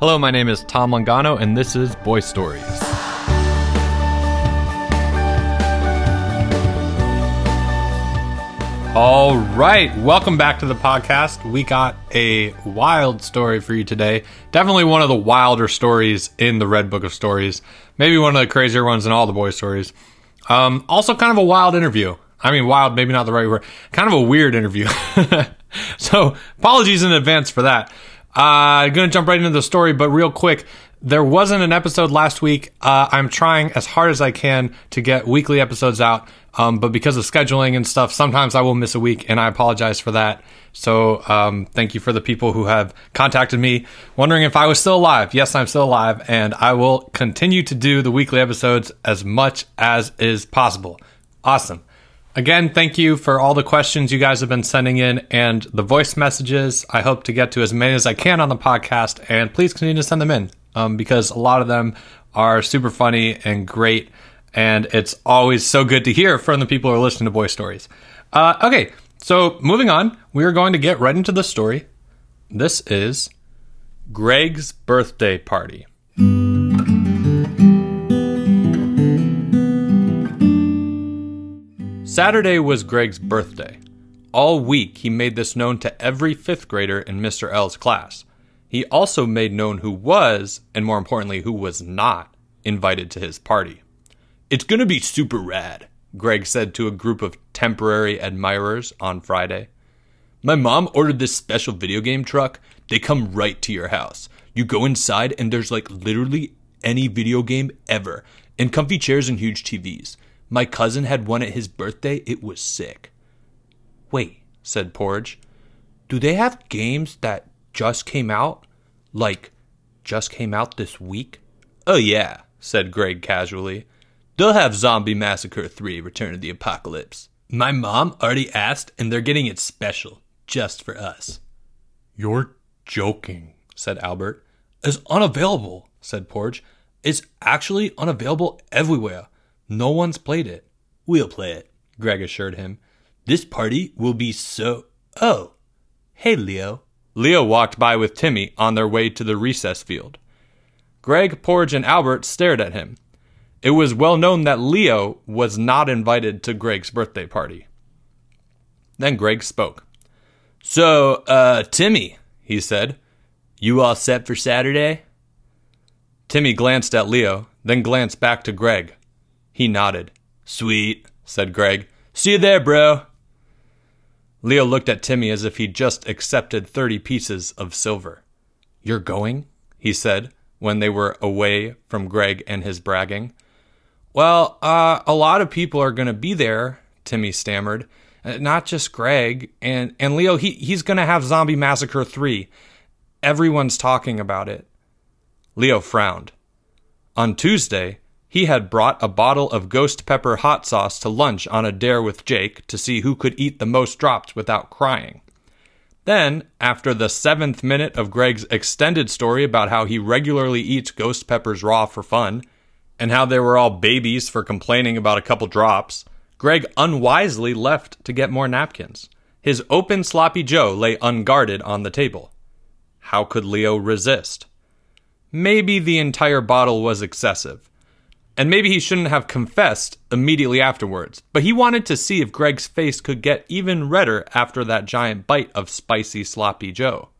Hello, my name is Tom Longano, and this is Boy Stories. All right, welcome back to the podcast. We got a wild story for you today. Definitely one of the wilder stories in the Red Book of Stories. Maybe one of the crazier ones in all the boy stories. Um, also, kind of a wild interview. I mean, wild, maybe not the right word. Kind of a weird interview. so, apologies in advance for that. Uh, I'm gonna jump right into the story, but real quick, there wasn't an episode last week. Uh, I'm trying as hard as I can to get weekly episodes out. Um, but because of scheduling and stuff, sometimes I will miss a week, and I apologize for that. So, um, thank you for the people who have contacted me wondering if I was still alive. Yes, I'm still alive, and I will continue to do the weekly episodes as much as is possible. Awesome. Again, thank you for all the questions you guys have been sending in and the voice messages. I hope to get to as many as I can on the podcast, and please continue to send them in um, because a lot of them are super funny and great and it's always so good to hear from the people who are listening to boy stories. Uh, okay, so moving on, we are going to get right into the story. This is Greg's birthday party. Saturday was Greg's birthday. All week, he made this known to every fifth grader in Mr. L's class. He also made known who was, and more importantly, who was not, invited to his party. It's gonna be super rad, Greg said to a group of temporary admirers on Friday. My mom ordered this special video game truck. They come right to your house. You go inside, and there's like literally any video game ever, and comfy chairs and huge TVs. My cousin had one at his birthday. It was sick. Wait, said Porge. Do they have games that just came out? Like, just came out this week? Oh, yeah, said Greg casually. They'll have Zombie Massacre 3 Return of the Apocalypse. My mom already asked, and they're getting it special, just for us. You're joking, said Albert. It's unavailable, said Porge. It's actually unavailable everywhere. No one's played it. We'll play it, Greg assured him. This party will be so. Oh, hey, Leo. Leo walked by with Timmy on their way to the recess field. Greg, Porge, and Albert stared at him. It was well known that Leo was not invited to Greg's birthday party. Then Greg spoke. So, uh, Timmy, he said, you all set for Saturday? Timmy glanced at Leo, then glanced back to Greg. He nodded. Sweet, said Greg. See you there, bro. Leo looked at Timmy as if he'd just accepted 30 pieces of silver. You're going? he said when they were away from Greg and his bragging. Well, uh, a lot of people are going to be there, Timmy stammered. Uh, not just Greg and and Leo. He he's going to have Zombie Massacre three. Everyone's talking about it. Leo frowned. On Tuesday, he had brought a bottle of ghost pepper hot sauce to lunch on a dare with Jake to see who could eat the most drops without crying. Then, after the seventh minute of Greg's extended story about how he regularly eats ghost peppers raw for fun, and how they were all babies for complaining about a couple drops, Greg unwisely left to get more napkins. His open sloppy Joe lay unguarded on the table. How could Leo resist? Maybe the entire bottle was excessive. And maybe he shouldn't have confessed immediately afterwards, but he wanted to see if Greg's face could get even redder after that giant bite of spicy sloppy Joe.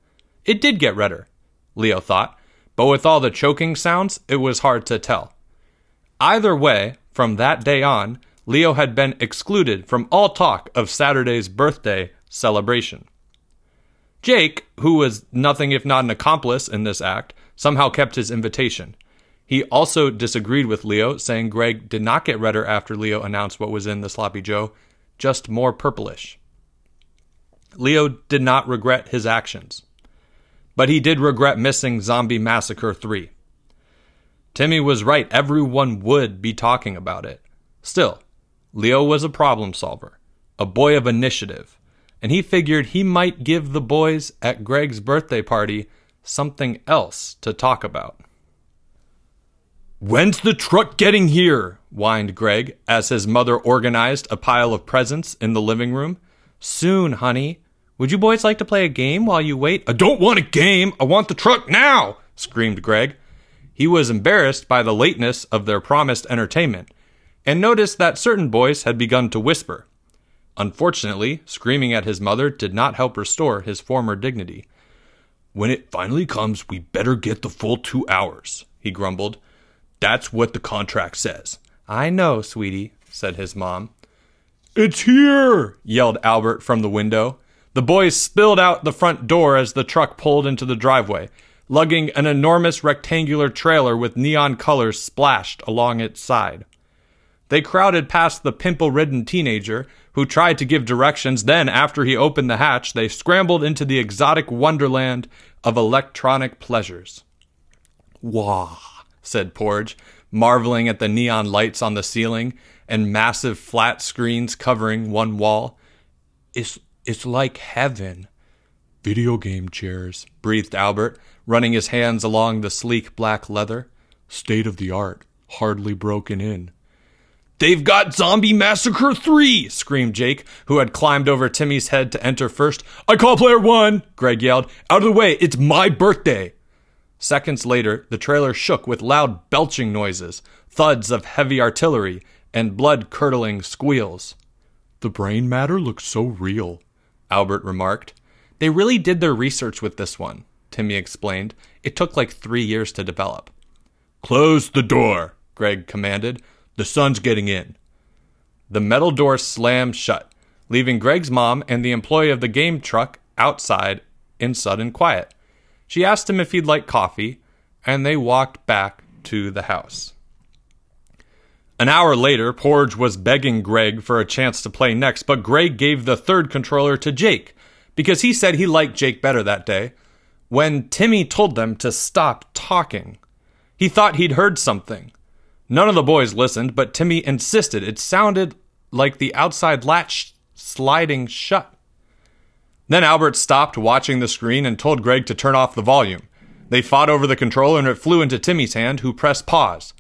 It did get redder, Leo thought, but with all the choking sounds, it was hard to tell. Either way, from that day on, Leo had been excluded from all talk of Saturday's birthday celebration. Jake, who was nothing if not an accomplice in this act, somehow kept his invitation. He also disagreed with Leo, saying Greg did not get redder after Leo announced what was in the Sloppy Joe, just more purplish. Leo did not regret his actions, but he did regret missing Zombie Massacre 3. Timmy was right, everyone would be talking about it. Still, Leo was a problem solver, a boy of initiative, and he figured he might give the boys at Greg's birthday party something else to talk about. When's the truck getting here? whined Greg as his mother organized a pile of presents in the living room. Soon, honey. Would you boys like to play a game while you wait? I don't want a game. I want the truck now, screamed Greg. He was embarrassed by the lateness of their promised entertainment and noticed that certain boys had begun to whisper. Unfortunately, screaming at his mother did not help restore his former dignity. When it finally comes, we better get the full two hours, he grumbled. That's what the contract says. I know, sweetie, said his mom. It's here! yelled Albert from the window. The boys spilled out the front door as the truck pulled into the driveway, lugging an enormous rectangular trailer with neon colors splashed along its side. They crowded past the pimple ridden teenager, who tried to give directions. Then, after he opened the hatch, they scrambled into the exotic wonderland of electronic pleasures. Wah, said Porge, marveling at the neon lights on the ceiling and massive flat screens covering one wall. It's, it's like heaven. Video game chairs, breathed Albert, running his hands along the sleek black leather. State of the art, hardly broken in. They've got Zombie Massacre 3! screamed Jake, who had climbed over Timmy's head to enter first. I call player one! Greg yelled. Out of the way, it's my birthday! Seconds later, the trailer shook with loud belching noises, thuds of heavy artillery, and blood curdling squeals. The brain matter looks so real, Albert remarked. They really did their research with this one, Timmy explained. It took like three years to develop. Close the door, Greg commanded. The sun's getting in. The metal door slammed shut, leaving Greg's mom and the employee of the game truck outside in sudden quiet. She asked him if he'd like coffee, and they walked back to the house. An hour later, Porge was begging Greg for a chance to play next, but Greg gave the third controller to Jake because he said he liked Jake better that day. When Timmy told them to stop talking, he thought he'd heard something. None of the boys listened, but Timmy insisted. It sounded like the outside latch sliding shut. Then Albert stopped watching the screen and told Greg to turn off the volume. They fought over the controller and it flew into Timmy's hand, who pressed pause.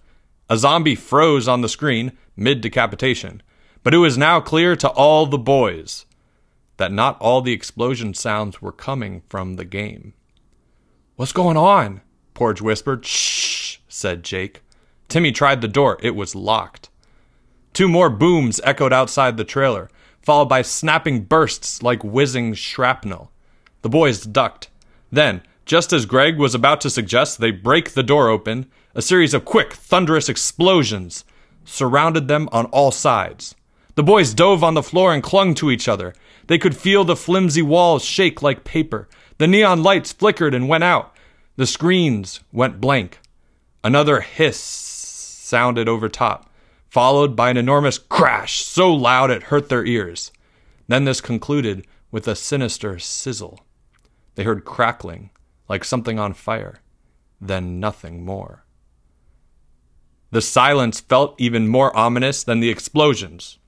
A zombie froze on the screen, mid decapitation. But it was now clear to all the boys that not all the explosion sounds were coming from the game. What's going on? Porge whispered. Shh, said Jake. Timmy tried the door. It was locked. Two more booms echoed outside the trailer, followed by snapping bursts like whizzing shrapnel. The boys ducked. Then, just as Greg was about to suggest they break the door open, a series of quick, thunderous explosions surrounded them on all sides. The boys dove on the floor and clung to each other. They could feel the flimsy walls shake like paper. The neon lights flickered and went out. The screens went blank. Another hiss sounded over top, followed by an enormous crash so loud it hurt their ears. Then this concluded with a sinister sizzle. They heard crackling, like something on fire, then nothing more. The silence felt even more ominous than the explosions.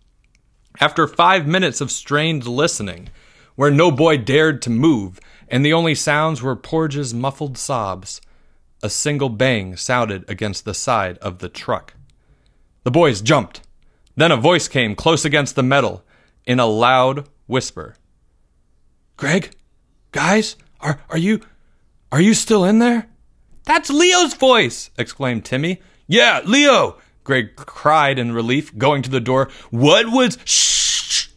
After five minutes of strained listening, where no boy dared to move, and the only sounds were Porge's muffled sobs, a single bang sounded against the side of the truck. The boys jumped. Then a voice came close against the metal in a loud whisper. Greg? Guys? Are, are you. Are you still in there? That's Leo's voice! exclaimed Timmy. Yeah, Leo! Greg cried in relief, going to the door. What was. Shh!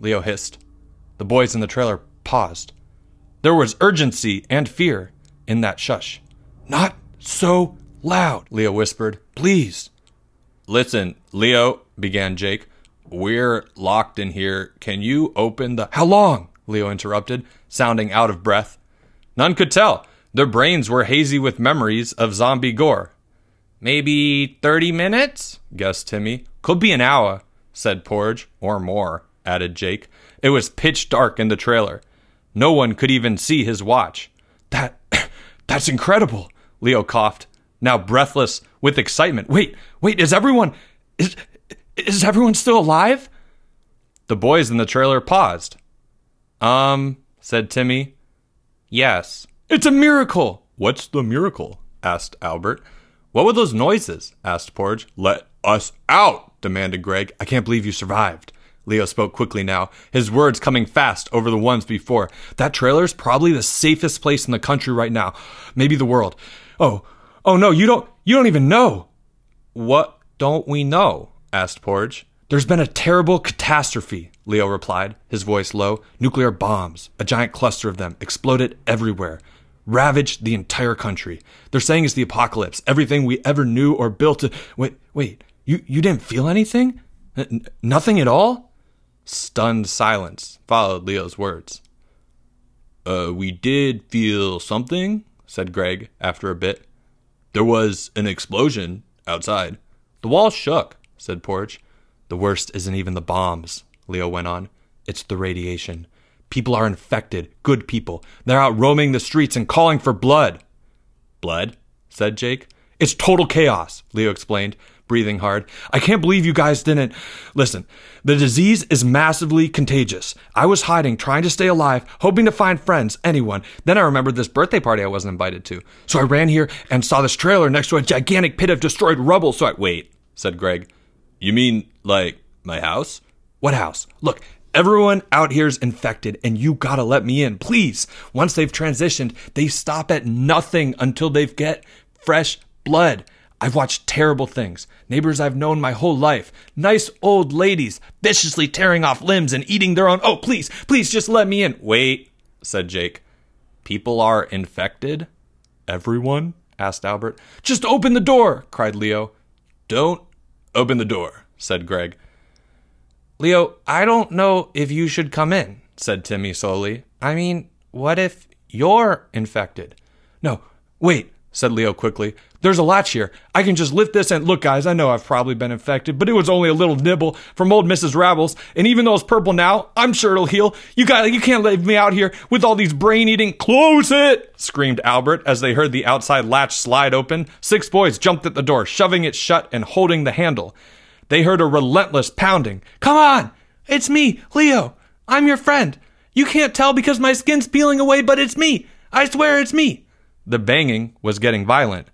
Leo hissed. The boys in the trailer paused. There was urgency and fear in that shush. Not so loud, Leo whispered. Please. Listen, Leo, began Jake. We're locked in here. Can you open the. How long? Leo interrupted, sounding out of breath. None could tell. Their brains were hazy with memories of zombie gore. Maybe 30 minutes? guessed Timmy. Could be an hour, said Porge. Or more, added Jake. It was pitch dark in the trailer. No one could even see his watch. That. That's incredible, Leo coughed, now breathless with excitement. Wait, wait, is everyone is is everyone still alive? The boys in the trailer paused. Um, said Timmy. Yes. It's a miracle. What's the miracle? asked Albert. What were those noises? asked Porge. Let us out, demanded Greg. I can't believe you survived. Leo spoke quickly now, his words coming fast over the ones before. That trailer's probably the safest place in the country right now, maybe the world. Oh, oh no, you don't, you don't even know. What don't we know? asked Porge. There's been a terrible catastrophe, Leo replied, his voice low. Nuclear bombs, a giant cluster of them, exploded everywhere, ravaged the entire country. They're saying it's the apocalypse. Everything we ever knew or built. To, wait, wait, you, you didn't feel anything? N- nothing at all? Stunned silence followed Leo's words. Uh, we did feel something, said Greg after a bit. There was an explosion outside. The wall shook, said Porge. The worst isn't even the bombs, Leo went on. It's the radiation. People are infected, good people. They're out roaming the streets and calling for blood. Blood? said Jake. It's total chaos, Leo explained breathing hard. I can't believe you guys didn't. Listen, the disease is massively contagious. I was hiding, trying to stay alive, hoping to find friends, anyone. Then I remembered this birthday party I wasn't invited to. So I ran here and saw this trailer next to a gigantic pit of destroyed rubble, so I. Wait, said Greg. You mean, like, my house? What house? Look, Everyone out here's infected, and you gotta let me in, please. Once they've transitioned, they stop at nothing until they get fresh blood. I've watched terrible things. Neighbors I've known my whole life. Nice old ladies viciously tearing off limbs and eating their own. Oh, please, please just let me in. Wait, said Jake. People are infected? Everyone? asked Albert. Just open the door, cried Leo. Don't open the door, said Greg. Leo, I don't know if you should come in, said Timmy slowly. I mean, what if you're infected? No, wait, said Leo quickly. There's a latch here. I can just lift this and look, guys, I know I've probably been infected, but it was only a little nibble from old Mrs. Rabbles, and even though it's purple now, I'm sure it'll heal. You guys, you can't leave me out here with all these brain eating. Close it! screamed Albert as they heard the outside latch slide open. Six boys jumped at the door, shoving it shut and holding the handle. They heard a relentless pounding. Come on! It's me, Leo. I'm your friend. You can't tell because my skin's peeling away, but it's me. I swear it's me. The banging was getting violent.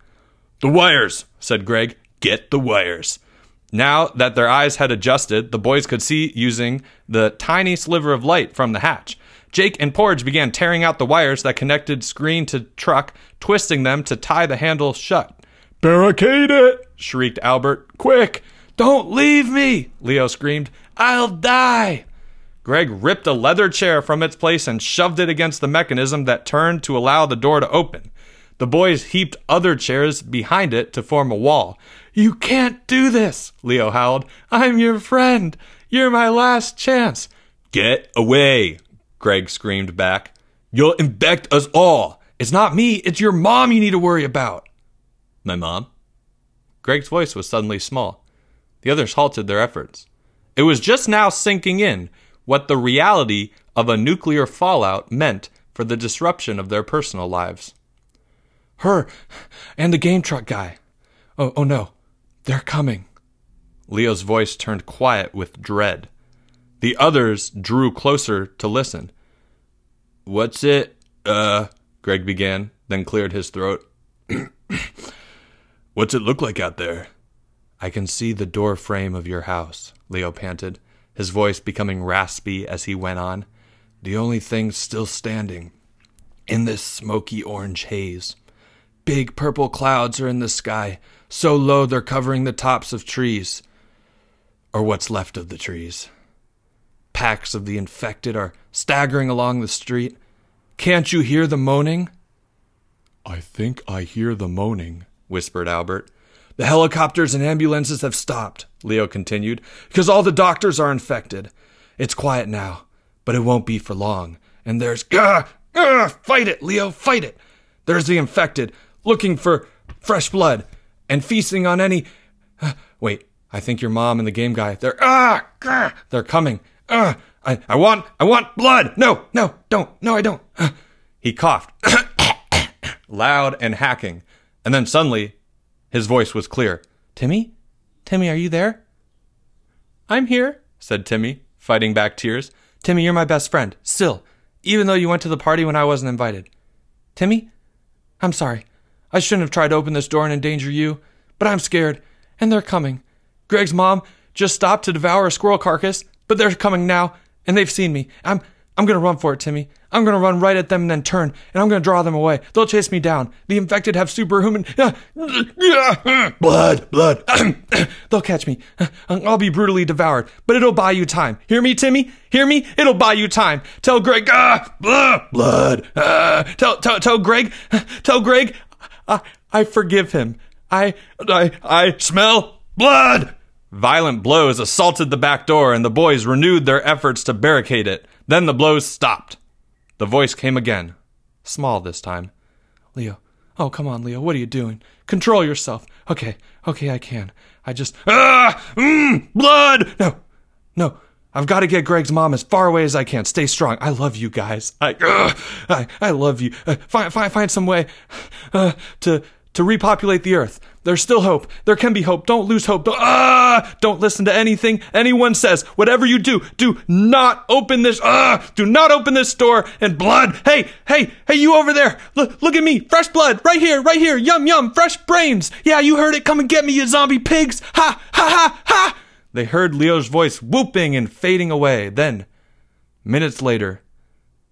The wires, said Greg. Get the wires. Now that their eyes had adjusted, the boys could see using the tiny sliver of light from the hatch. Jake and Porge began tearing out the wires that connected screen to truck, twisting them to tie the handle shut. Barricade it! shrieked Albert. Quick! Don't leave me! Leo screamed. I'll die! Greg ripped a leather chair from its place and shoved it against the mechanism that turned to allow the door to open. The boys heaped other chairs behind it to form a wall. You can't do this, Leo howled. I'm your friend. You're my last chance. Get away, Greg screamed back. You'll infect us all. It's not me, it's your mom you need to worry about. My mom? Greg's voice was suddenly small. The others halted their efforts. It was just now sinking in what the reality of a nuclear fallout meant for the disruption of their personal lives. Her and the game truck guy. Oh, oh no. They're coming. Leo's voice turned quiet with dread. The others drew closer to listen. What's it? Uh, Greg began, then cleared his throat. What's it look like out there? I can see the door frame of your house, Leo panted, his voice becoming raspy as he went on. The only thing still standing in this smoky orange haze Big purple clouds are in the sky, so low they're covering the tops of trees, or what's left of the trees. Packs of the infected are staggering along the street. Can't you hear the moaning? I think I hear the moaning, whispered Albert. The helicopters and ambulances have stopped, Leo continued, because all the doctors are infected. It's quiet now, but it won't be for long. And there's. Gah! Gah! Fight it, Leo, fight it! There's the infected, looking for fresh blood and feasting on any. Uh, wait, I think your mom and the game guy. They're ah, they're coming. Ah, I, I want, I want blood. No, no, don't. No, I don't. Uh, he coughed, loud and hacking, and then suddenly, his voice was clear. Timmy, Timmy, are you there? I'm here," said Timmy, fighting back tears. Timmy, you're my best friend, still, even though you went to the party when I wasn't invited. Timmy, I'm sorry. I shouldn't have tried to open this door and endanger you, but I'm scared, and they're coming. Greg's mom just stopped to devour a squirrel carcass, but they're coming now, and they've seen me. I'm I'm gonna run for it, Timmy. I'm gonna run right at them and then turn, and I'm gonna draw them away. They'll chase me down. The infected have superhuman. blood, blood. They'll catch me. I'll be brutally devoured, but it'll buy you time. Hear me, Timmy? Hear me? It'll buy you time. Tell Greg. Ah, blood, blood. Ah, tell, tell, tell Greg. Tell Greg. I, I forgive him. I, I, I smell blood. Violent blows assaulted the back door, and the boys renewed their efforts to barricade it. Then the blows stopped. The voice came again, small this time. Leo. Oh, come on, Leo. What are you doing? Control yourself. Okay, okay, I can. I just. Ah! Mmm! Blood! No, no. I've got to get Greg's mom as far away as I can. Stay strong. I love you guys. I, uh, I, I love you. Uh, find, find, find some way uh, to to repopulate the earth. There's still hope. There can be hope. Don't lose hope. Don't, ah! Don't listen to anything anyone says. Whatever you do, do not open this. Ah! Do not open this door and blood. Hey, hey, hey, you over there. Look, look at me. Fresh blood. Right here, right here. Yum, yum. Fresh brains. Yeah, you heard it. Come and get me, you zombie pigs. Ha, ha, ha, ha. They heard Leo's voice whooping and fading away. Then, minutes later,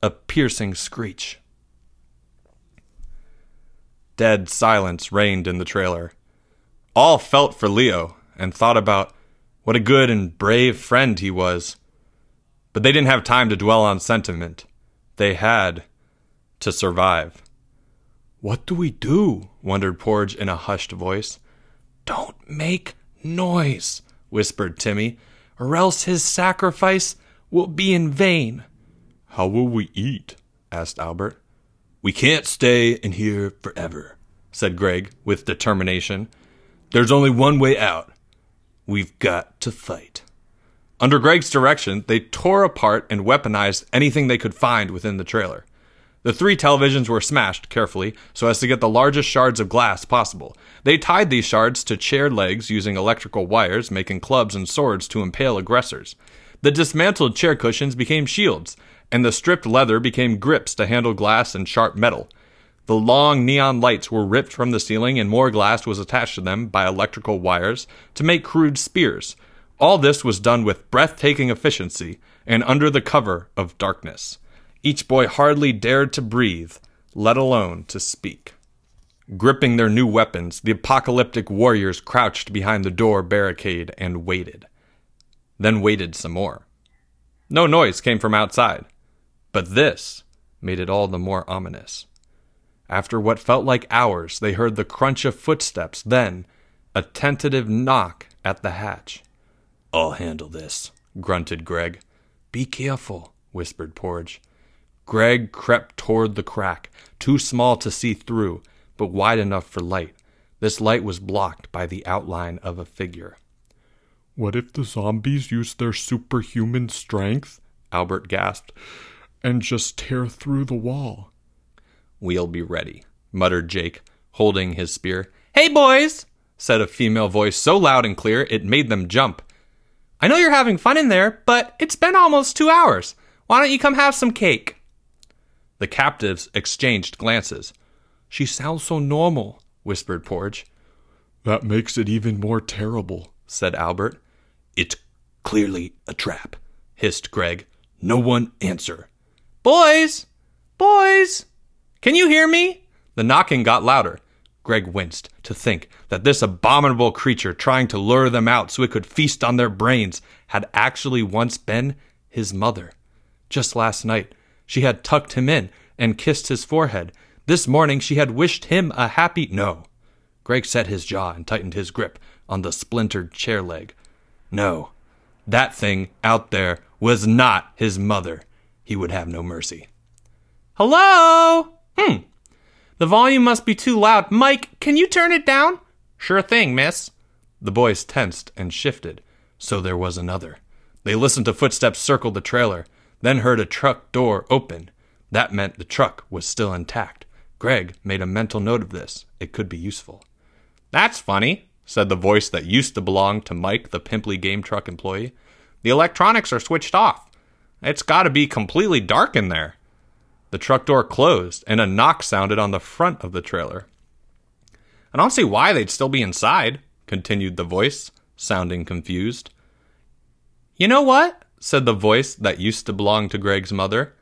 a piercing screech. Dead silence reigned in the trailer. All felt for Leo and thought about what a good and brave friend he was. But they didn't have time to dwell on sentiment. They had to survive. What do we do? wondered Porge in a hushed voice. Don't make noise, whispered Timmy, or else his sacrifice will be in vain. How will we eat? asked Albert. We can't stay in here forever, said Greg with determination. There's only one way out. We've got to fight. Under Greg's direction, they tore apart and weaponized anything they could find within the trailer. The three televisions were smashed carefully so as to get the largest shards of glass possible. They tied these shards to chair legs using electrical wires, making clubs and swords to impale aggressors. The dismantled chair cushions became shields, and the stripped leather became grips to handle glass and sharp metal. The long neon lights were ripped from the ceiling, and more glass was attached to them by electrical wires to make crude spears. All this was done with breathtaking efficiency and under the cover of darkness. Each boy hardly dared to breathe, let alone to speak. Gripping their new weapons, the apocalyptic warriors crouched behind the door barricade and waited. Then waited some more. No noise came from outside. But this made it all the more ominous. After what felt like hours, they heard the crunch of footsteps, then a tentative knock at the hatch. I'll handle this, grunted Greg. Be careful, whispered Porge. Greg crept toward the crack, too small to see through, but wide enough for light. This light was blocked by the outline of a figure. What if the zombies use their superhuman strength? Albert gasped and just tear through the wall. We'll be ready, muttered Jake, holding his spear. Hey, boys, said a female voice so loud and clear it made them jump. I know you're having fun in there, but it's been almost two hours. Why don't you come have some cake? The captives exchanged glances. She sounds so normal, whispered Porge. That makes it even more terrible, said Albert. It's clearly a trap, hissed Greg. No one answer. Boys! Boys! Can you hear me? The knocking got louder. Greg winced to think that this abominable creature trying to lure them out so it could feast on their brains had actually once been his mother. Just last night, she had tucked him in and kissed his forehead. This morning, she had wished him a happy. No. Greg set his jaw and tightened his grip on the splintered chair leg. No, that thing out there was not his mother he would have no mercy. Hello? Hmm. The volume must be too loud. Mike, can you turn it down? Sure thing, miss. The boys tensed and shifted. So there was another. They listened to footsteps circle the trailer, then heard a truck door open. That meant the truck was still intact. Greg made a mental note of this. It could be useful. That's funny, said the voice that used to belong to Mike, the pimply game truck employee. The electronics are switched off. It's got to be completely dark in there. The truck door closed, and a knock sounded on the front of the trailer. I don't see why they'd still be inside, continued the voice, sounding confused. You know what? Said the voice that used to belong to Greg's mother.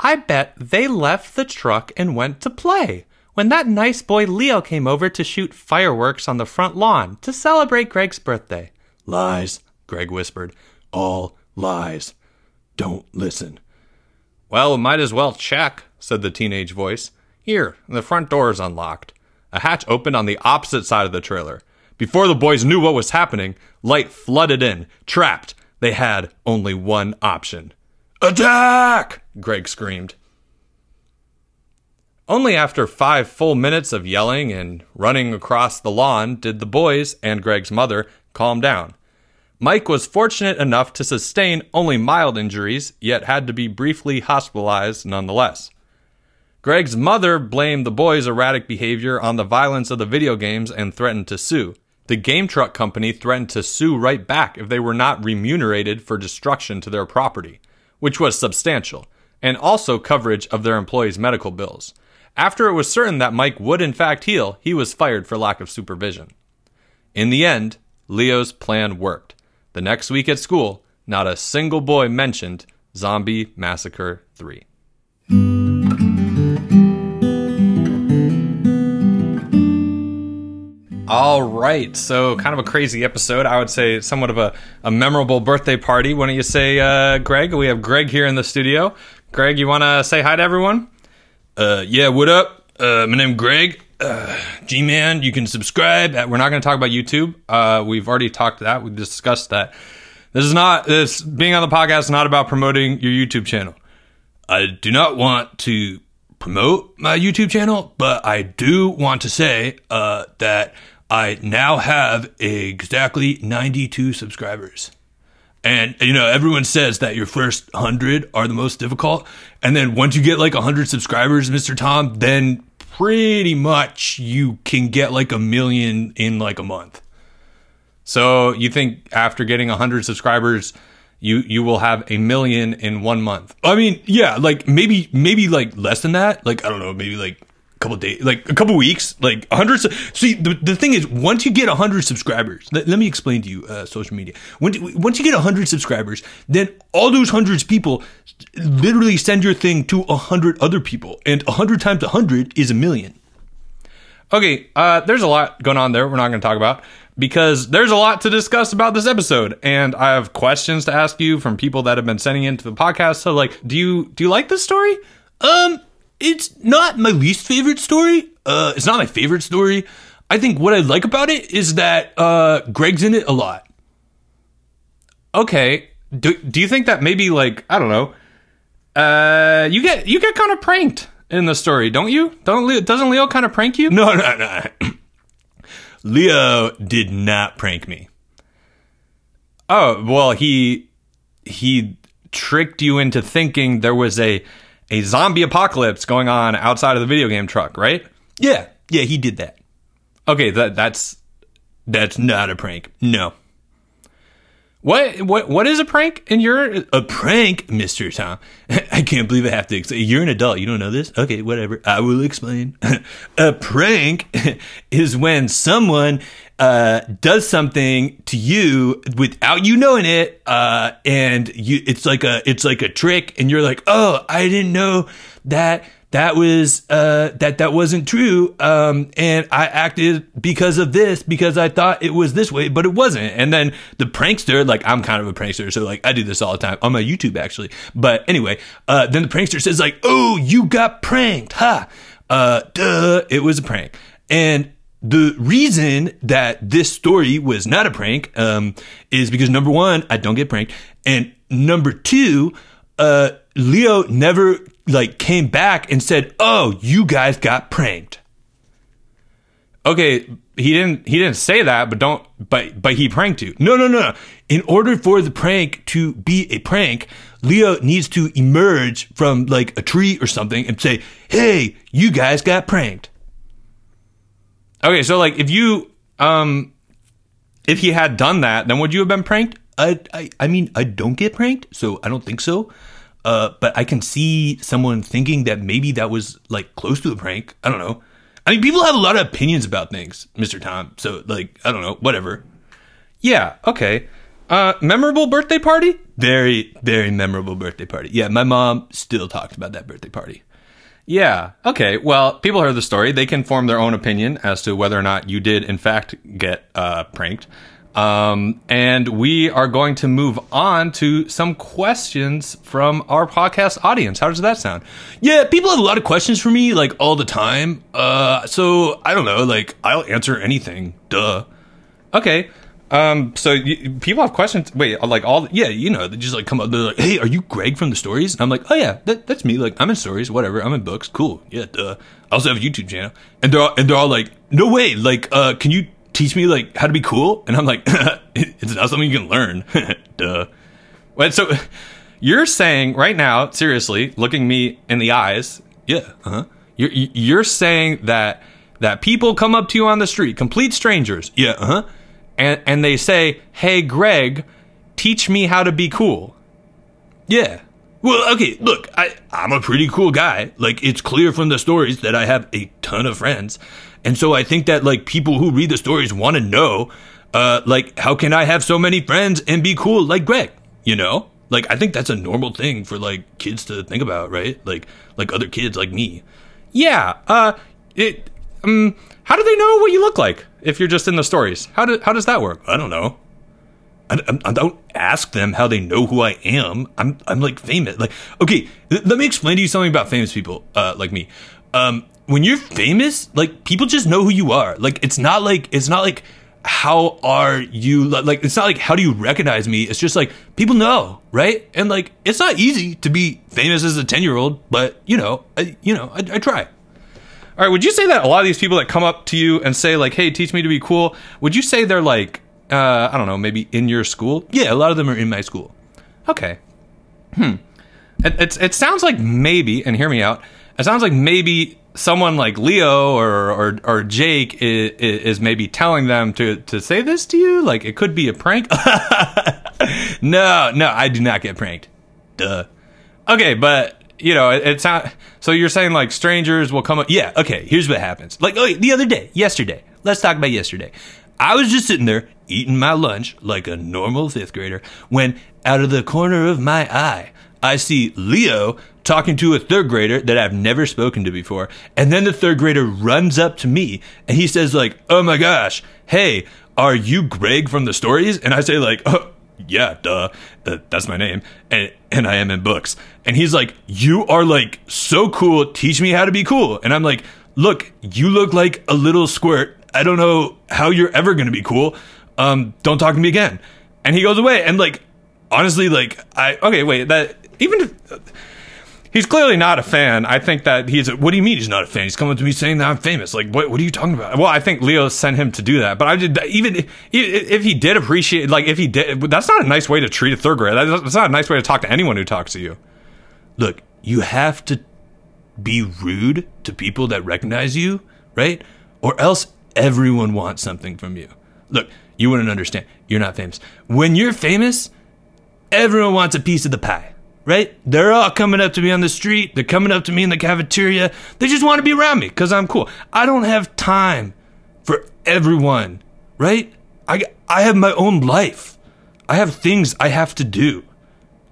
I bet they left the truck and went to play when that nice boy Leo came over to shoot fireworks on the front lawn to celebrate Greg's birthday. Lies, Greg whispered. All lies. Don't listen. Well, might as well check, said the teenage voice. Here, the front door is unlocked. A hatch opened on the opposite side of the trailer. Before the boys knew what was happening, light flooded in. Trapped. They had only one option. Attack! Greg screamed. Only after five full minutes of yelling and running across the lawn did the boys and Greg's mother calm down. Mike was fortunate enough to sustain only mild injuries, yet had to be briefly hospitalized nonetheless. Greg's mother blamed the boys' erratic behavior on the violence of the video games and threatened to sue. The game truck company threatened to sue right back if they were not remunerated for destruction to their property, which was substantial, and also coverage of their employees' medical bills. After it was certain that Mike would in fact heal, he was fired for lack of supervision. In the end, Leo's plan worked. The next week at school, not a single boy mentioned Zombie Massacre 3. All right, so kind of a crazy episode. I would say somewhat of a, a memorable birthday party. Why don't you say, uh, Greg? We have Greg here in the studio. Greg, you want to say hi to everyone? Uh, yeah, what up? Uh, my name Greg. Uh, G Man, you can subscribe. We're not going to talk about YouTube. Uh, we've already talked that. We've discussed that. This is not this being on the podcast is not about promoting your YouTube channel. I do not want to promote my YouTube channel, but I do want to say uh, that I now have exactly 92 subscribers. And, you know, everyone says that your first 100 are the most difficult. And then once you get like 100 subscribers, Mr. Tom, then pretty much you can get like a million in like a month. So you think after getting 100 subscribers, you you will have a million in one month? I mean, yeah, like maybe maybe like less than that. Like I don't know, maybe like couple days, like a couple weeks, like a hundred. See, the, the thing is, once you get a hundred subscribers, let, let, me explain to you uh, social media. When, once you get a hundred subscribers, then all those hundreds people literally send your thing to a hundred other people, and a hundred times a hundred is a million. Okay, uh, there's a lot going on there. We're not going to talk about because there's a lot to discuss about this episode, and I have questions to ask you from people that have been sending into the podcast. So, like, do you do you like this story? Um, it's not my least favorite story. Uh, it's not my favorite story. I think what I like about it is that uh, Greg's in it a lot. Okay. Do, do you think that maybe like I don't know? Uh, you get you get kind of pranked in the story, don't you? Don't Leo, doesn't Leo kind of prank you? No, no, no. Leo did not prank me. Oh well, he he tricked you into thinking there was a a zombie apocalypse going on outside of the video game truck, right? Yeah, yeah, he did that. Okay, that that's that's not a prank. No. What what what is a prank And you're a prank, Mister Tom? I can't believe I have to. Explain. You're an adult. You don't know this? Okay, whatever. I will explain. a prank is when someone uh, does something to you without you knowing it, uh, and you it's like a it's like a trick, and you're like, oh, I didn't know that that was uh, that that wasn't true, um, and I acted because of this because I thought it was this way, but it wasn't. And then the prankster, like I'm kind of a prankster, so like I do this all the time on my YouTube actually. But anyway, uh, then the prankster says like, oh, you got pranked, ha. Uh, duh, it was a prank, and the reason that this story was not a prank um, is because number one, I don't get pranked, and number two, uh, Leo never like came back and said, "Oh, you guys got pranked." Okay, he didn't he didn't say that, but don't but but he pranked you. No, no, no, no. In order for the prank to be a prank, Leo needs to emerge from like a tree or something and say, "Hey, you guys got pranked." Okay, so like if you um if he had done that, then would you have been pranked? I I, I mean I don't get pranked, so I don't think so. Uh, but I can see someone thinking that maybe that was like close to a prank. I don't know. I mean, people have a lot of opinions about things, Mister Tom. So like, I don't know, whatever. Yeah. Okay. Uh, memorable birthday party? very, very memorable birthday party. Yeah, my mom still talks about that birthday party. Yeah. Okay. Well, people heard the story. They can form their own opinion as to whether or not you did, in fact, get uh, pranked. Um, and we are going to move on to some questions from our podcast audience. How does that sound? Yeah, people have a lot of questions for me, like all the time. Uh, so I don't know, like I'll answer anything. Duh. Okay. Um, so people have questions. Wait, like all, Yeah, you know, they just like come up. They're like, "Hey, are you Greg from the stories?" And I'm like, "Oh yeah, that, that's me. Like, I'm in stories. Whatever. I'm in books. Cool. Yeah. Duh. I also have a YouTube channel." And they're all, and they're all like, "No way. Like, uh, can you teach me like how to be cool?" And I'm like, "It's not something you can learn." Duh. Wait, so you're saying right now, seriously, looking me in the eyes, Yeah. Uh huh. you're you're saying that that people come up to you on the street, complete strangers, Yeah. Uh huh. and and they say, "Hey, Greg, teach me how to be cool." Yeah. Well, okay, look, I, I'm a pretty cool guy. Like, it's clear from the stories that I have a ton of friends. And so I think that, like, people who read the stories want to know, uh, like, how can I have so many friends and be cool like Greg? You know? Like, I think that's a normal thing for, like, kids to think about, right? Like, like other kids like me. Yeah. Uh, it. Um. How do they know what you look like if you're just in the stories? How do how does that work? I don't know. I, don't ask them how they know who I am. I'm I'm like famous. Like okay, th- let me explain to you something about famous people uh, like me. Um, when you're famous, like people just know who you are. Like it's not like it's not like how are you like it's not like how do you recognize me it's just like people know right and like it's not easy to be famous as a 10 year old but you know I, you know I, I try All right. Would you say that a lot of these people that come up to you and say like, "Hey, teach me to be cool," would you say they're like, uh, I don't know, maybe in your school? yeah a lot of them are in my school Okay. Hmm. It, it sounds like maybe, and hear me out. It sounds like maybe someone like Leo or or, or Jake is, is maybe telling them to to say this to you. Like it could be a prank. no no i do not get pranked duh okay, but you know, it, it's not. So you're saying like strangers will come up? Yeah, okay, here's what happens. Like, oh, the other day, yesterday, let's talk about yesterday. I was just sitting there eating my lunch like a normal fifth grader when, out of the corner of my eye, I see Leo talking to a third grader that I've never spoken to before. And then the third grader runs up to me and he says, like, oh my gosh, hey, are you Greg from the stories? And I say, like, oh, yeah, duh, uh, that's my name, and and I am in books. And he's like, you are like so cool. Teach me how to be cool. And I'm like, look, you look like a little squirt. I don't know how you're ever gonna be cool. Um, don't talk to me again. And he goes away. And like, honestly, like, I Okay, wait. That even if, he's clearly not a fan. I think that he's. what do you mean he's not a fan? He's coming to me saying that I'm famous. Like, what? What are you talking about? Well, I think Leo sent him to do that. But I did even if, he did appreciate, like if he did, that's not a nice way to treat a third grader. That's not a nice way to talk to anyone who talks to you. look, you have to be rude to people that recognize you, right? Or else everyone wants something from you. Look, you wouldn't understand. You're not famous. When you're famous, everyone wants a piece of the pie, right? They're all coming up to me on the street. They're coming up to me in the cafeteria. They just want to be around me because I'm cool. I don't have time for everyone, right? I, I have my own life. I have things I have to do.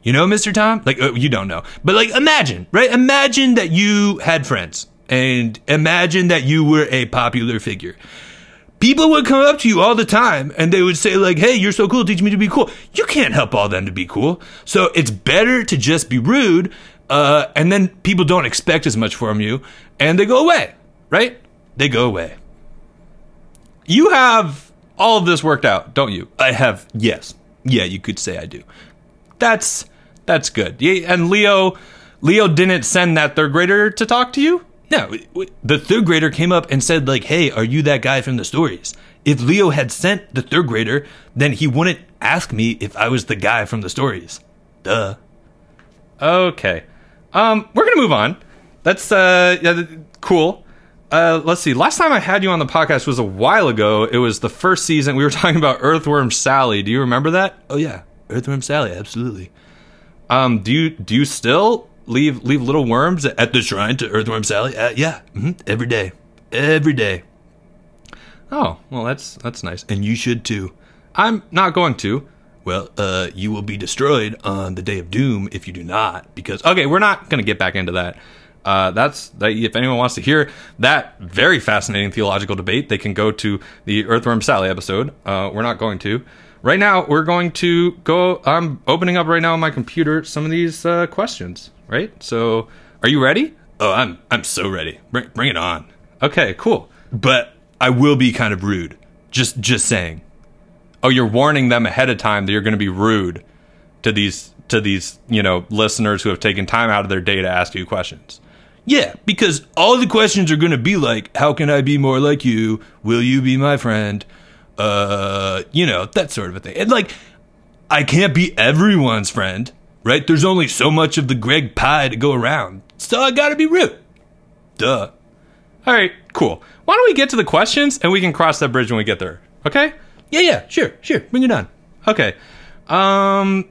You know, Mr. Tom? Like, uh, you don't know. But, like, imagine, right? Imagine that you had friends and imagine that you were a popular figure. People would come up to you all the time and they would say, like, hey, you're so cool, teach me to be cool. You can't help all them to be cool. So it's better to just be rude, uh, and then people don't expect as much from you and they go away, right? They go away. You have all of this worked out, don't you? I have, yes. Yeah, you could say I do. That's that's good. Yeah, And Leo, Leo didn't send that third grader to talk to you. No, the third grader came up and said, like, hey, are you that guy from the stories? If Leo had sent the third grader, then he wouldn't ask me if I was the guy from the stories. Duh. Okay. Um, we're gonna move on. That's uh, yeah, cool. Uh, let's see. Last time I had you on the podcast was a while ago. It was the first season. We were talking about Earthworm Sally. Do you remember that? Oh, yeah. Earthworm Sally, absolutely. Um, do you do you still leave leave little worms at, the shrine to Earthworm Sally? Uh, yeah. hmm Every day. Every day. Oh, well, that's that's nice. And you should too. I'm not going to. Well, uh, you will be destroyed on the day of doom if you do not. Because okay, we're not going to get back into that. Uh, that's that, if anyone wants to hear that very fascinating theological debate, they can go to the Earthworm Sally episode. Uh, we're not going to. Right now, we're going to go. I'm opening up right now on my computer some of these uh, questions. Right. So, are you ready? Oh, I'm I'm so ready. Bring bring it on. Okay, cool. But I will be kind of rude. Just just saying. Oh, you're warning them ahead of time that you're going to be rude to these to these you know listeners who have taken time out of their day to ask you questions. Yeah, because all the questions are going to be like, how can I be more like you? Will you be my friend? Uh, you know, that sort of a thing. And like, I can't be everyone's friend, right? There's only so much of the Greg pie to go around. So I got to be rude. Duh. All right, cool. Why don't we get to the questions and we can cross that bridge when we get there? Okay? Yeah, yeah, sure, sure. Bring it on. Okay. Um,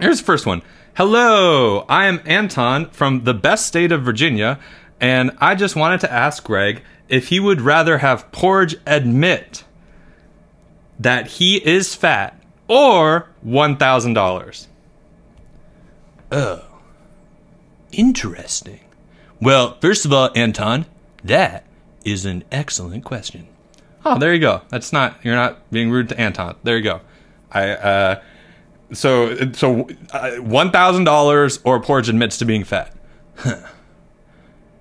here's the first one. Hello, I am Anton from the best state of Virginia, and I just wanted to ask Greg if he would rather have Porge admit that he is fat or $1,000. Oh. Interesting. Well, first of all, Anton, that is an excellent question. Oh, there you go. That's not you're not being rude to Anton. There you go. I uh so so uh, one thousand dollars or Porge admits to being fat.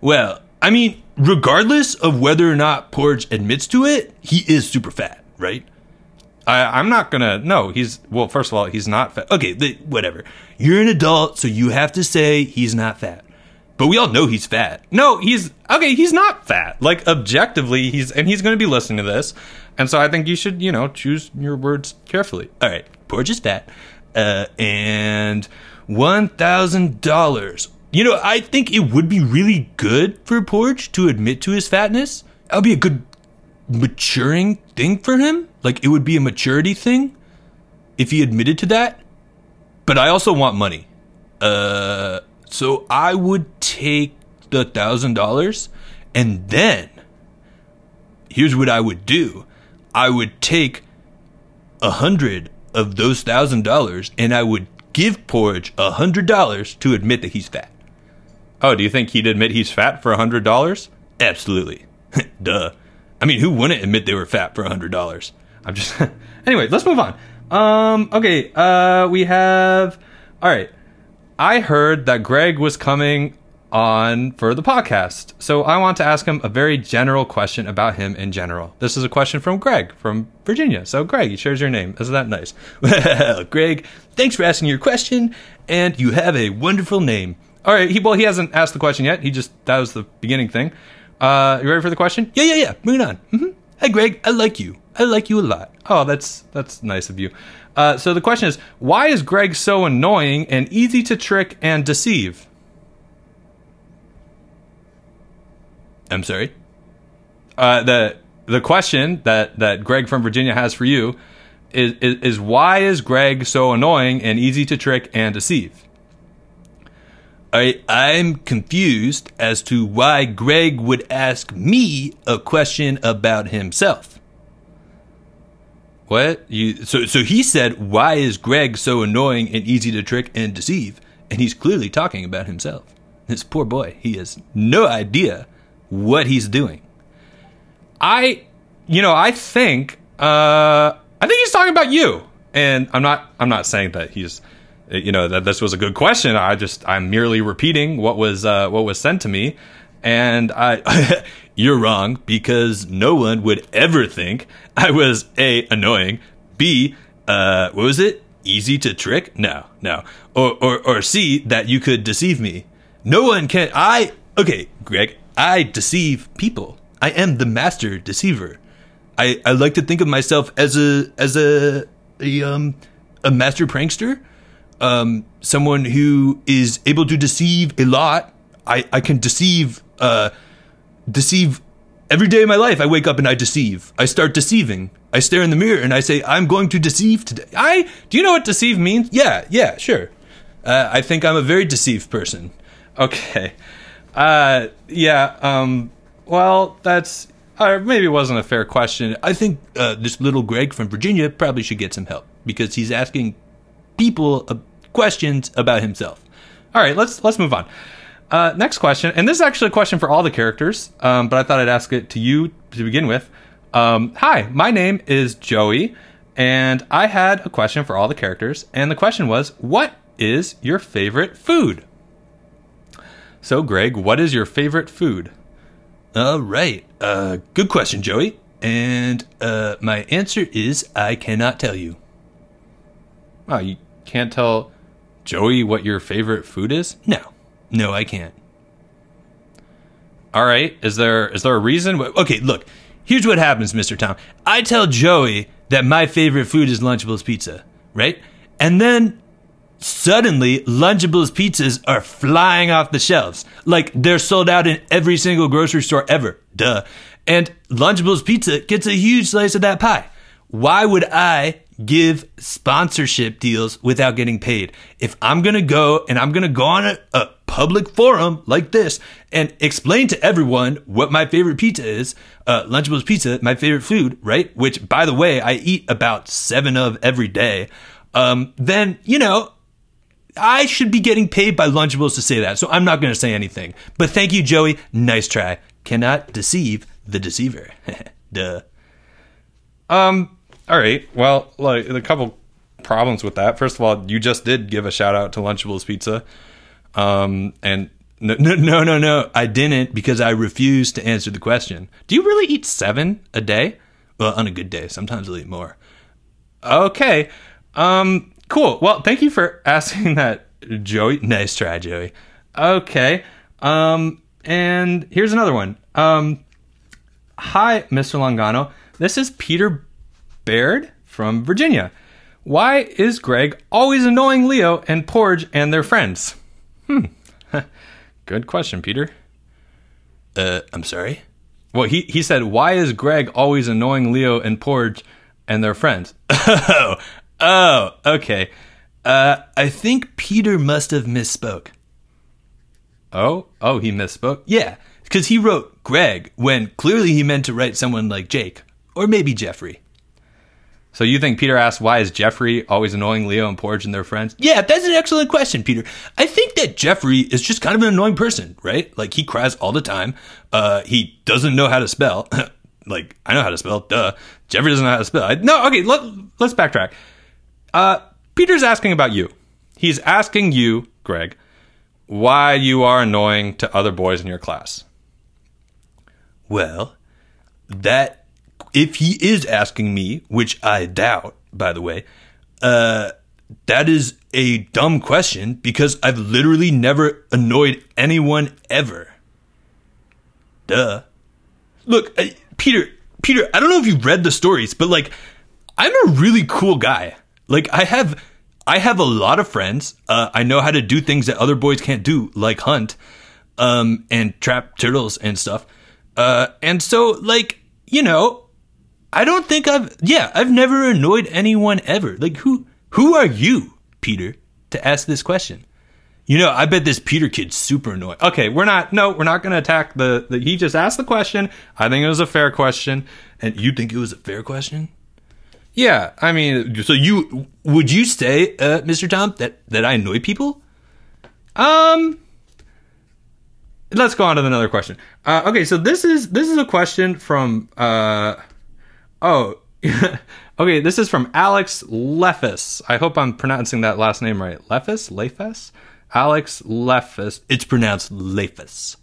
Well, I mean, regardless of whether or not Porge admits to it, he is super fat, right? I, I'm not gonna. No, he's well. First of all, he's not fat. Okay, the, whatever. You're an adult, so you have to say he's not fat. But we all know he's fat. No, he's okay. He's not fat. Like objectively, he's and he's to be listening to this, and so I think you should, you know, choose your words carefully. All right, Porge is fat, uh, and one thousand dollars. You know, I think it would be really good for Porge to admit to his fatness. That would be a good maturing thing for him. Like it would be a maturity thing if he admitted to that. But I also want money. Uh, so I would take the thousand dollars, and then here's what I would do. I would take a hundred of those thousand dollars, and I would give Porge a hundred dollars to admit that he's fat. Oh, do you think he'd admit he's fat for a hundred dollars? Absolutely. Duh. I mean, who wouldn't admit they were fat for a hundred dollars? I'm just. anyway, let's move on. Um. Okay. Uh. We have. All right. I heard that Greg was coming on for the podcast, so I want to ask him a very general question about him in general. This is a question from Greg from Virginia. So, Greg, he shares your name. Isn't that nice? Well, Greg, thanks for asking your question, and you have a wonderful name. All right. He well, he hasn't asked the question yet. He just that was the beginning thing. Uh, you ready for the question? Yeah, yeah, yeah. It on. Mm-hmm. Hey, Greg, I like you. I like you a lot. Oh, that's that's nice of you. Uh, so the question is, why is Greg so annoying and easy to trick and deceive? I'm sorry. Uh, the the question that that Greg from Virginia has for you is, is is why is Greg so annoying and easy to trick and deceive? I I'm confused as to why Greg would ask me a question about himself. What you so so he said why is Greg so annoying and easy to trick and deceive? And he's clearly talking about himself. This poor boy, he has no idea what he's doing. I, you know, I think, uh, I think he's talking about you. And I'm not, I'm not saying that he's, you know, that this was a good question. I just, I'm merely repeating what was, uh, what was sent to me. And I, you're wrong because no one would ever think I was A, annoying, B, uh, what was it? Easy to trick? No, no. Or, or, or C, that you could deceive me. No one can, I, okay, Greg, I deceive people. I am the master deceiver. I, I like to think of myself as a as a a um a master prankster, um someone who is able to deceive a lot. I I can deceive uh deceive every day of my life. I wake up and I deceive. I start deceiving. I stare in the mirror and I say I'm going to deceive today. I do you know what deceive means? Yeah, yeah, sure. Uh, I think I'm a very deceived person. Okay. Uh, yeah. Um, well, that's uh, maybe it wasn't a fair question. I think uh, this little Greg from Virginia probably should get some help because he's asking people uh, questions about himself. All right, let's let's move on. Uh, next question, and this is actually a question for all the characters, um, but I thought I'd ask it to you to begin with. Um, hi, my name is Joey, and I had a question for all the characters, and the question was, "What is your favorite food?" So, Greg, what is your favorite food? All right. Uh, good question, Joey. And uh, my answer is I cannot tell you. Oh, you can't tell Joey what your favorite food is? No, no, I can't. All right. Is there is there a reason? Okay, look. Here's what happens, Mr. Tom. I tell Joey that my favorite food is Lunchables pizza, right? And then suddenly Lunchables pizzas are flying off the shelves. Like they're sold out in every single grocery store ever. Duh. And Lunchables pizza gets a huge slice of that pie. Why would I give sponsorship deals without getting paid? If I'm going to go and I'm going to go on a, a public forum like this and explain to everyone what my favorite pizza is, uh, Lunchables pizza, my favorite food, right? Which, by the way, I eat about seven of every day. Um, then, you know, I should be getting paid by Lunchables to say that. So I'm not going to say anything. But thank you, Joey. Nice try. Cannot deceive the deceiver. Duh. Um, all right. Well, like a couple problems with that. First of all, you just did give a shout out to Lunchables Pizza. Um, and no, no, no, no, no, I didn't because I refused to answer the question. Do you really eat seven a day? Well, on a good day. Sometimes I'll eat more. Okay. Um, cool. Well, thank you for asking that, Joey. Nice try, Joey. Okay. Um, and here's another one. Um, hi, Mr. Longano. This is Peter Baird from Virginia. Why is Greg always annoying Leo and Porge and their friends? Hmm. Good question, Peter. Uh, I'm sorry? Well, he, he said, Why is Greg always annoying Leo and Porge and their friends? Oh, oh, okay. Uh, I think Peter must have misspoke. Oh, oh, he misspoke? Yeah, because he wrote Greg when clearly he meant to write someone like Jake, or maybe Jeffrey. So you think Peter asked, Why is Jeffrey always annoying Leo and Porge and their friends? Yeah, that's an excellent question, Peter. I think that Jeffrey is just kind of an annoying person, right? Like he cries all the time. Uh, he doesn't know how to spell. like I know how to spell. Duh. Jeffrey doesn't know how to spell. I, No, okay, let, let's backtrack. Uh, Peter's asking about you. He's asking you, Greg, why you are annoying to other boys in your class. Well, that if he is asking me, which I doubt, by the way, uh, that is a dumb question because I've literally never annoyed anyone ever. Duh. Look, uh, Peter, Peter, I don't know if you've read the stories, but like, I'm a really cool guy. Like, I have, I have a lot of friends. Uh, I know how to do things that other boys can't do, like hunt, um, and trap turtles and stuff. Uh, and so, like, you know, I don't think I've, yeah, I've never annoyed anyone ever. Like, who, who are you, Peter, to ask this question? You know, I bet this Peter kid's super annoyed. Okay, we're not, no, we're not going to attack the, the, he just asked the question. I think it was a fair question. And you think it was a fair question? Yeah, I mean, So you, would you say, uh, Mr. Tom, that, that I annoy people? Um, let's go on to another question. Uh, okay, so this is this is a question from uh, oh, okay, this is from Alex Leffis. I hope I'm pronouncing that last name right. Leffis, Lefis, Alex Leffis. It's pronounced Lefus.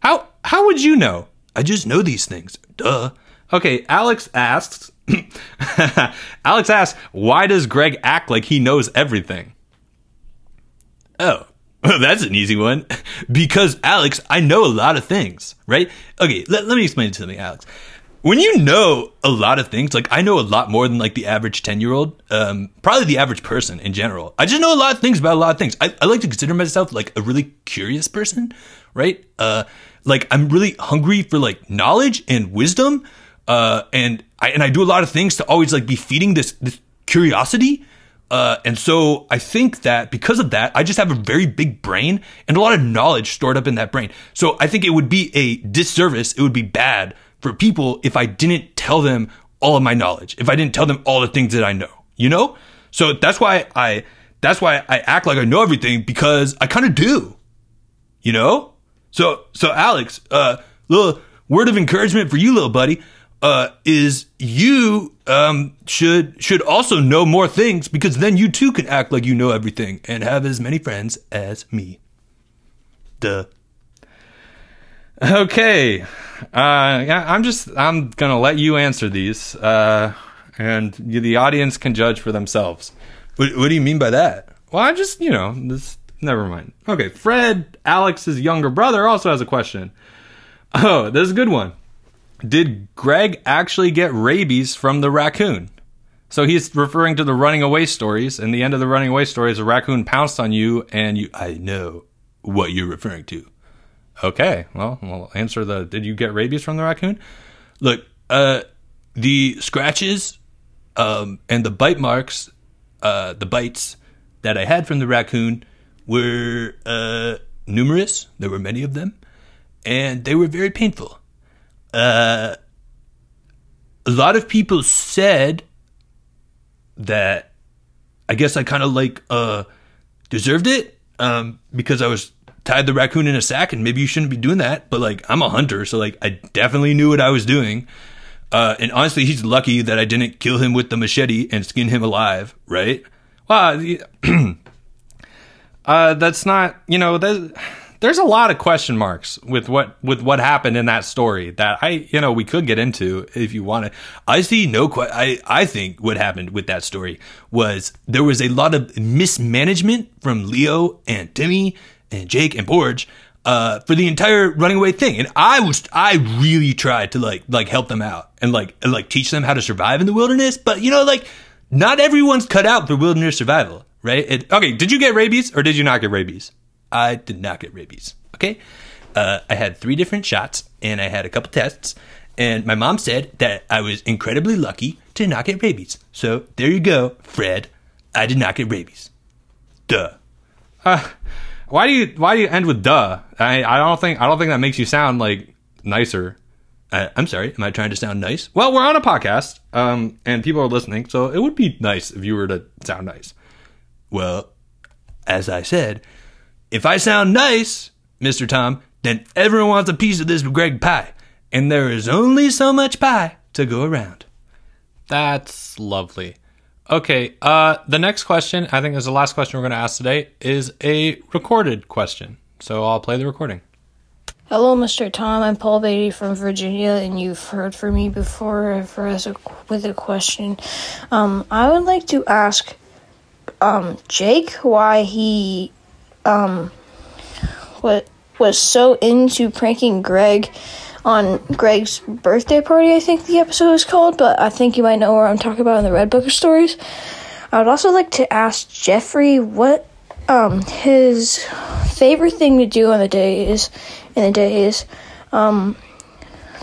How how would you know? I just know these things. Duh. Okay, Alex asks. Alex asks, why does Greg act like he knows everything? Oh, that's an easy one. because, Alex, I know a lot of things, right? Okay, let, let me explain me, Alex. When you know a lot of things, like I know a lot more than like the average 10 year old, um, probably the average person in general. I just know a lot of things about a lot of things. I, I like to consider myself like a really curious person, right? Uh, like I'm really hungry for like knowledge and wisdom. Uh, and I, and I do a lot of things to always like be feeding this, this curiosity. Uh, and so I think that because of that, I just have a very big brain and a lot of knowledge stored up in that brain. So I think it would be a disservice. It would be bad for people if I didn't tell them all of my knowledge, if I didn't tell them all the things that I know, you know? So that's why I that's why I act like I know everything because I kind of do. You know? So so Alex, uh little word of encouragement for you little buddy uh is you um should should also know more things because then you too can act like you know everything and have as many friends as me. Duh. Okay. Uh, I'm just I'm gonna let you answer these, uh, and the audience can judge for themselves. What, what do you mean by that? Well, I just you know this. Never mind. Okay, Fred, Alex's younger brother, also has a question. Oh, this is a good one. Did Greg actually get rabies from the raccoon? So he's referring to the running away stories. And the end of the running away stories, a raccoon pounced on you, and you. I know what you're referring to. Okay, well, we'll answer the. Did you get rabies from the raccoon? Look, uh, the scratches, um, and the bite marks, uh, the bites that I had from the raccoon were, uh, numerous. There were many of them, and they were very painful. Uh, a lot of people said that I guess I kind of like, uh, deserved it, um, because I was tied the raccoon in a sack and maybe you shouldn't be doing that but like i'm a hunter so like i definitely knew what i was doing uh, and honestly he's lucky that i didn't kill him with the machete and skin him alive right Well, uh, that's not. You know, there's, there's a lot of question marks with what with what happened in that story that I, you know, we could get into if you want to. i see no que- I, I think what happened with that story was there was a lot of mismanagement from leo and timmy and jake and Porge uh, for the entire running away thing and i was i really tried to like like help them out and like and, like teach them how to survive in the wilderness but you know like not everyone's cut out for wilderness survival right it, Okay, did you get rabies or did you not get rabies? I did not get rabies. Okay. Uh, I had three different shots and I had a couple tests. And my mom said that I was incredibly lucky to not get rabies. So there you go, Fred. I did not get rabies. Duh. Why do you why do you end with duh? I I don't think I don't think that makes you sound like nicer. I, I'm sorry. Am I trying to sound nice? Well, we're on a podcast, um, and people are listening, so it would be nice if you were to sound nice. Well, as I said, if I sound nice, Mr. Tom, then everyone wants a piece of this Greg pie. And there is only so much pie to go around. That's lovely. Okay, uh, the next question, I think is the last question we're going to ask today, is a recorded question. So I'll play the recording. Hello, Mr. Tom. I'm Paul Beatty from Virginia, and you've heard from me before for us with a question. Um, I would like to ask um, Jake why he um, what was so into pranking Greg on Greg's birthday party. I think the episode is called, but I think you might know where I'm talking about in the Red Book of Stories. I would also like to ask Jeffrey what um, his favorite thing to do on the days in the days um,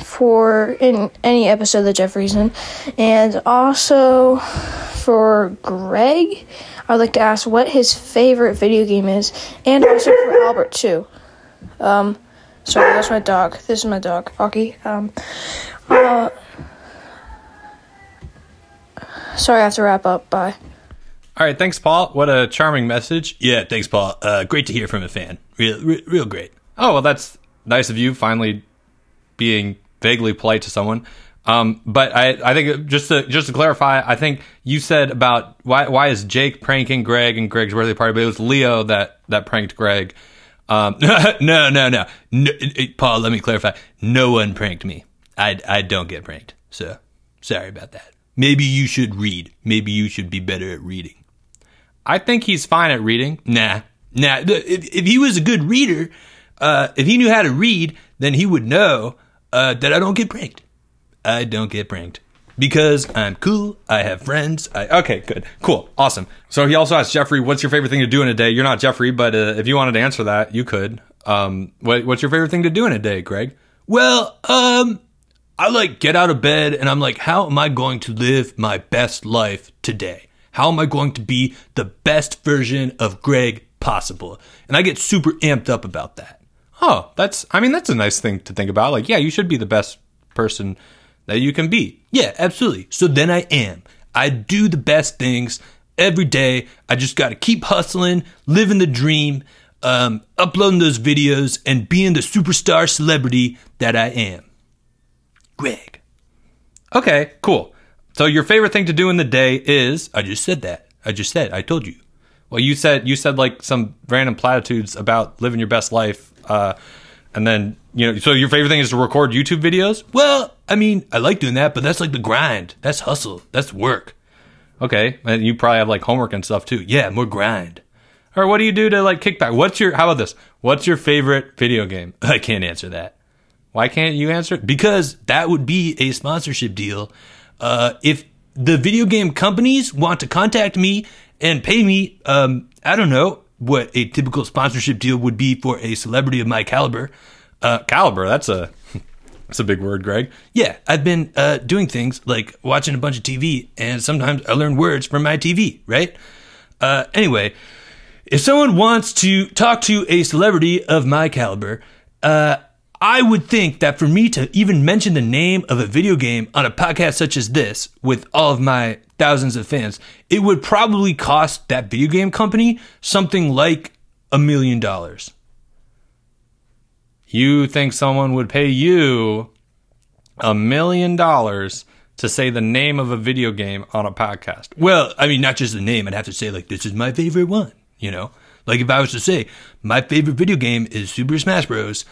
for in any episode that Jeffrey's in, and also for Greg, I'd like to ask what his favorite video game is, and also for Albert too. Um, sorry, that's my dog. This is my dog, Rocky. Um, uh, sorry, I have to wrap up. Bye. All right, thanks, Paul. What a charming message. Yeah, thanks, Paul. Uh, great to hear from a fan. Real, real, real great. Oh, well, that's nice of you finally being vaguely polite to someone. Um, but I, I think just to just to clarify, I think you said about why why is Jake pranking Greg and Greg's birthday party, but it was Leo that that pranked Greg. Um, no, no, no, no. Paul, let me clarify. No one pranked me. I, I don't get pranked. So sorry about that. Maybe you should read. Maybe you should be better at reading. I think he's fine at reading. Nah, nah. If, if he was a good reader, uh, if he knew how to read, then he would know uh, that I don't get pranked. I don't get pranked because I'm cool. I have friends. I Okay, good, cool, awesome. So he also asked Jeffrey, "What's your favorite thing to do in a day?" You're not Jeffrey, but uh, if you wanted to answer that, you could. Um, what, what's your favorite thing to do in a day, Greg? Well, um, I like get out of bed and I'm like, how am I going to live my best life today? How am I going to be the best version of Greg possible? And I get super amped up about that. Oh, that's. I mean, that's a nice thing to think about. Like, yeah, you should be the best person that you can be. Yeah, absolutely. So then I am. I do the best things every day. I just got to keep hustling, living the dream, um, uploading those videos, and being the superstar celebrity that I am. Greg. Okay, cool. So your favorite thing to do in the day is I just said that. I just said. I told you. well, you said you said like some random platitudes about living your best life, uh, and then you know. So your favorite thing is to record YouTube videos. Well, I mean, I like doing that, but that's like the grind. That's hustle. That's work. Okay, and you probably have like homework and stuff too. Yeah, more grind. Or what do you do to like kick back? What's your how about this? What's your favorite video game? I can't answer that. Why can't you answer it? because that would be a sponsorship deal. Uh, if the video game companies want to contact me and pay me, um, I don't know what a typical sponsorship deal would be for a celebrity of my caliber. Uh, caliber. That's a that's a big word, Greg. Yeah, I've been uh, doing things like watching a bunch of TV, and sometimes I learn words from my TV, right? Uh, anyway, if someone wants to talk to a celebrity of my caliber, uh, I would think that for me to even mention the name of a video game on a podcast such as this with all of my thousands of fans, it would probably cost that video game company something like a million dollars. You think someone would pay you a million dollars to say the name of a video game on a podcast? Well, I mean, not just the name. I'd have to say, like, this is my favorite one, you know? Like, if I was to say, my favorite video game is Super Smash Bros.,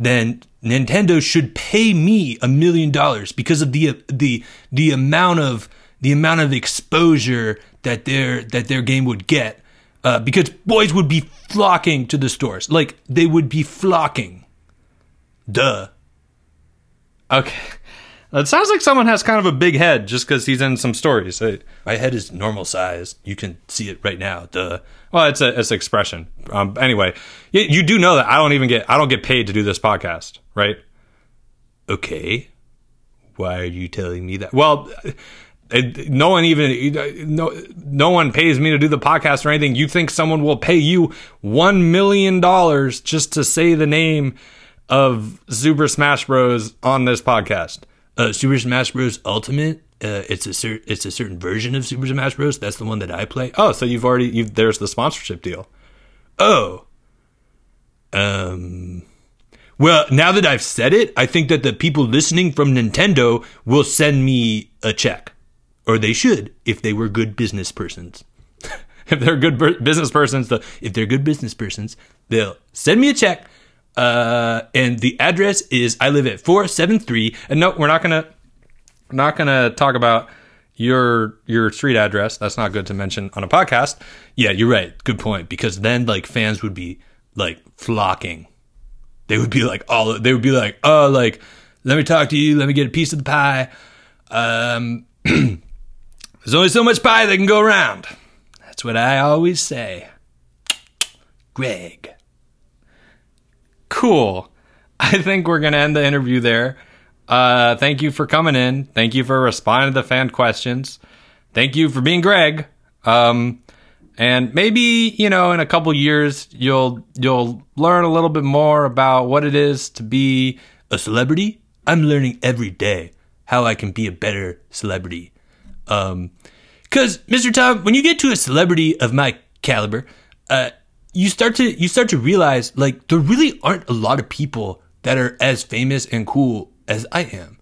then Nintendo should pay me a million dollars because of the, the, the amount of, the amount of exposure that their, that their game would get. Uh, because boys would be flocking to the stores. Like, they would be flocking. Duh. Okay. It sounds like someone has kind of a big head just because he's in some stories. My head is normal size. You can see it right now. Duh. Well, it's a it's an expression. Um, anyway, you, you do know that I don't even get I don't get paid to do this podcast, right? Okay. Why are you telling me that? Well, it, no one even no no one pays me to do the podcast or anything. You think someone will pay you one million dollars just to say the name of Super Smash Bros on this podcast? Uh, Super Smash Bros. Ultimate. Uh, it's a cer- it's a certain version of Super Smash Bros. That's the one that I play. Oh, so you've already you've there's the sponsorship deal. Oh. Um. Well, now that I've said it, I think that the people listening from Nintendo will send me a check, or they should if they were good business persons. If they're good bu- business persons, If they're good business persons, they'll send me a check. Uh, and the address is I live at four seven three. and no, we're not gonna not gonna talk about your your street address. That's not good to mention on a podcast. Yeah, you're right. Good point. Because then, like, fans would be like flocking. They would be like all. They would be like, oh, like, let me talk to you. Let me get a piece of the pie. Um, there's only so much pie that can go around. That's what I always say. Greg. Cool. I think we're going to end the interview there. Uh, thank you for coming in. Thank you for responding to the fan questions. Thank you for being Greg. Um, and maybe you know in a couple years you'll you'll learn a little bit more about what it is to be a celebrity. I'm learning every day how I can be a better celebrity. Um, cause Mr. Tom, when you get to a celebrity of my caliber, uh, you start to you start to realize like there really aren't a lot of people that are as famous and cool as I am,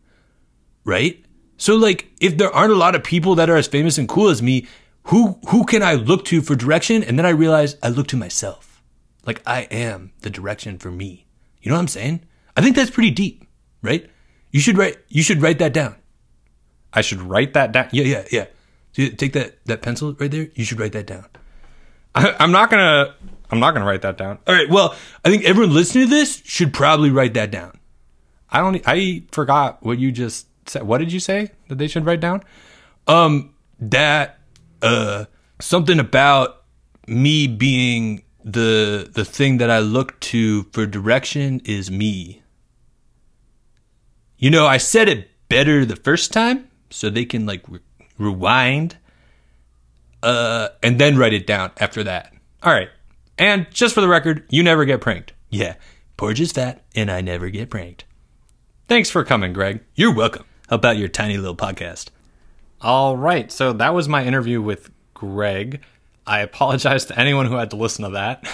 right? So like if there aren't a lot of people that are as famous and cool as me, who who can I look to for direction? And then I realize I look to myself. Like I am the direction for me. You know what I'm saying? I think that's pretty deep, right? You should write you should write that down. I should write that down. Yeah, yeah, yeah. Take that that pencil right there. You should write that down. I, I'm not gonna. I'm not gonna write that down. All right. Well, I think everyone listening to this should probably write that down. I don't. I forgot what you just said. What did you say that they should write down? Um, that uh something about me being the the thing that I look to for direction is me. You know, I said it better the first time, so they can like re- rewind, uh, and then write it down after that. All right. And just for the record, you never get pranked. Yeah, Porge is fat, and I never get pranked. Thanks for coming, Greg. You're welcome. How about your tiny little podcast? All right. So that was my interview with Greg. I apologize to anyone who had to listen to that.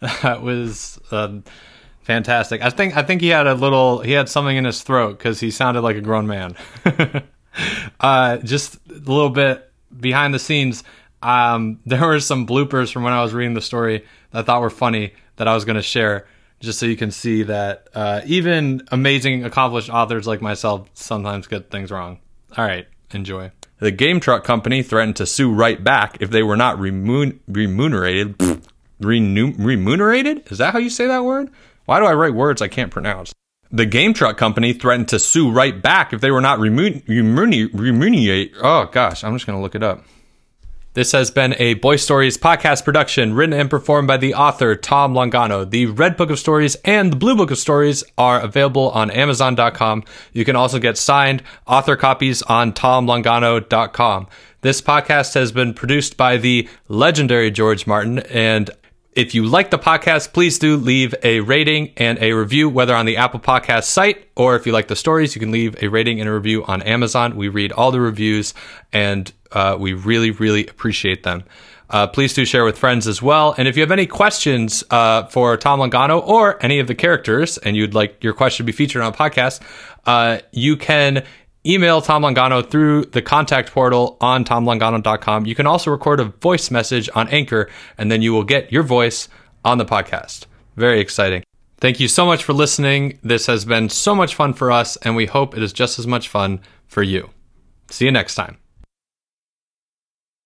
that was uh, fantastic. I think I think he had a little he had something in his throat because he sounded like a grown man. uh, just a little bit behind the scenes. Um, there were some bloopers from when I was reading the story that I thought were funny that I was going to share, just so you can see that uh, even amazing, accomplished authors like myself sometimes get things wrong. All right, enjoy. The game truck company threatened to sue right back if they were not remun- remunerated. Remun- remunerated? Is that how you say that word? Why do I write words I can't pronounce? The game truck company threatened to sue right back if they were not remun- remun- remunerate. Oh gosh, I'm just going to look it up. This has been a Boy Stories podcast production written and performed by the author Tom Longano. The Red Book of Stories and the Blue Book of Stories are available on Amazon.com. You can also get signed author copies on TomLongano.com. This podcast has been produced by the legendary George Martin and if you like the podcast, please do leave a rating and a review, whether on the Apple Podcast site or if you like the stories, you can leave a rating and a review on Amazon. We read all the reviews and uh, we really, really appreciate them. Uh, please do share with friends as well. And if you have any questions uh, for Tom Longano or any of the characters, and you'd like your question to be featured on a podcast, uh, you can email Tom Longano through the contact portal on tomlongano.com. You can also record a voice message on Anchor, and then you will get your voice on the podcast. Very exciting. Thank you so much for listening. This has been so much fun for us, and we hope it is just as much fun for you. See you next time.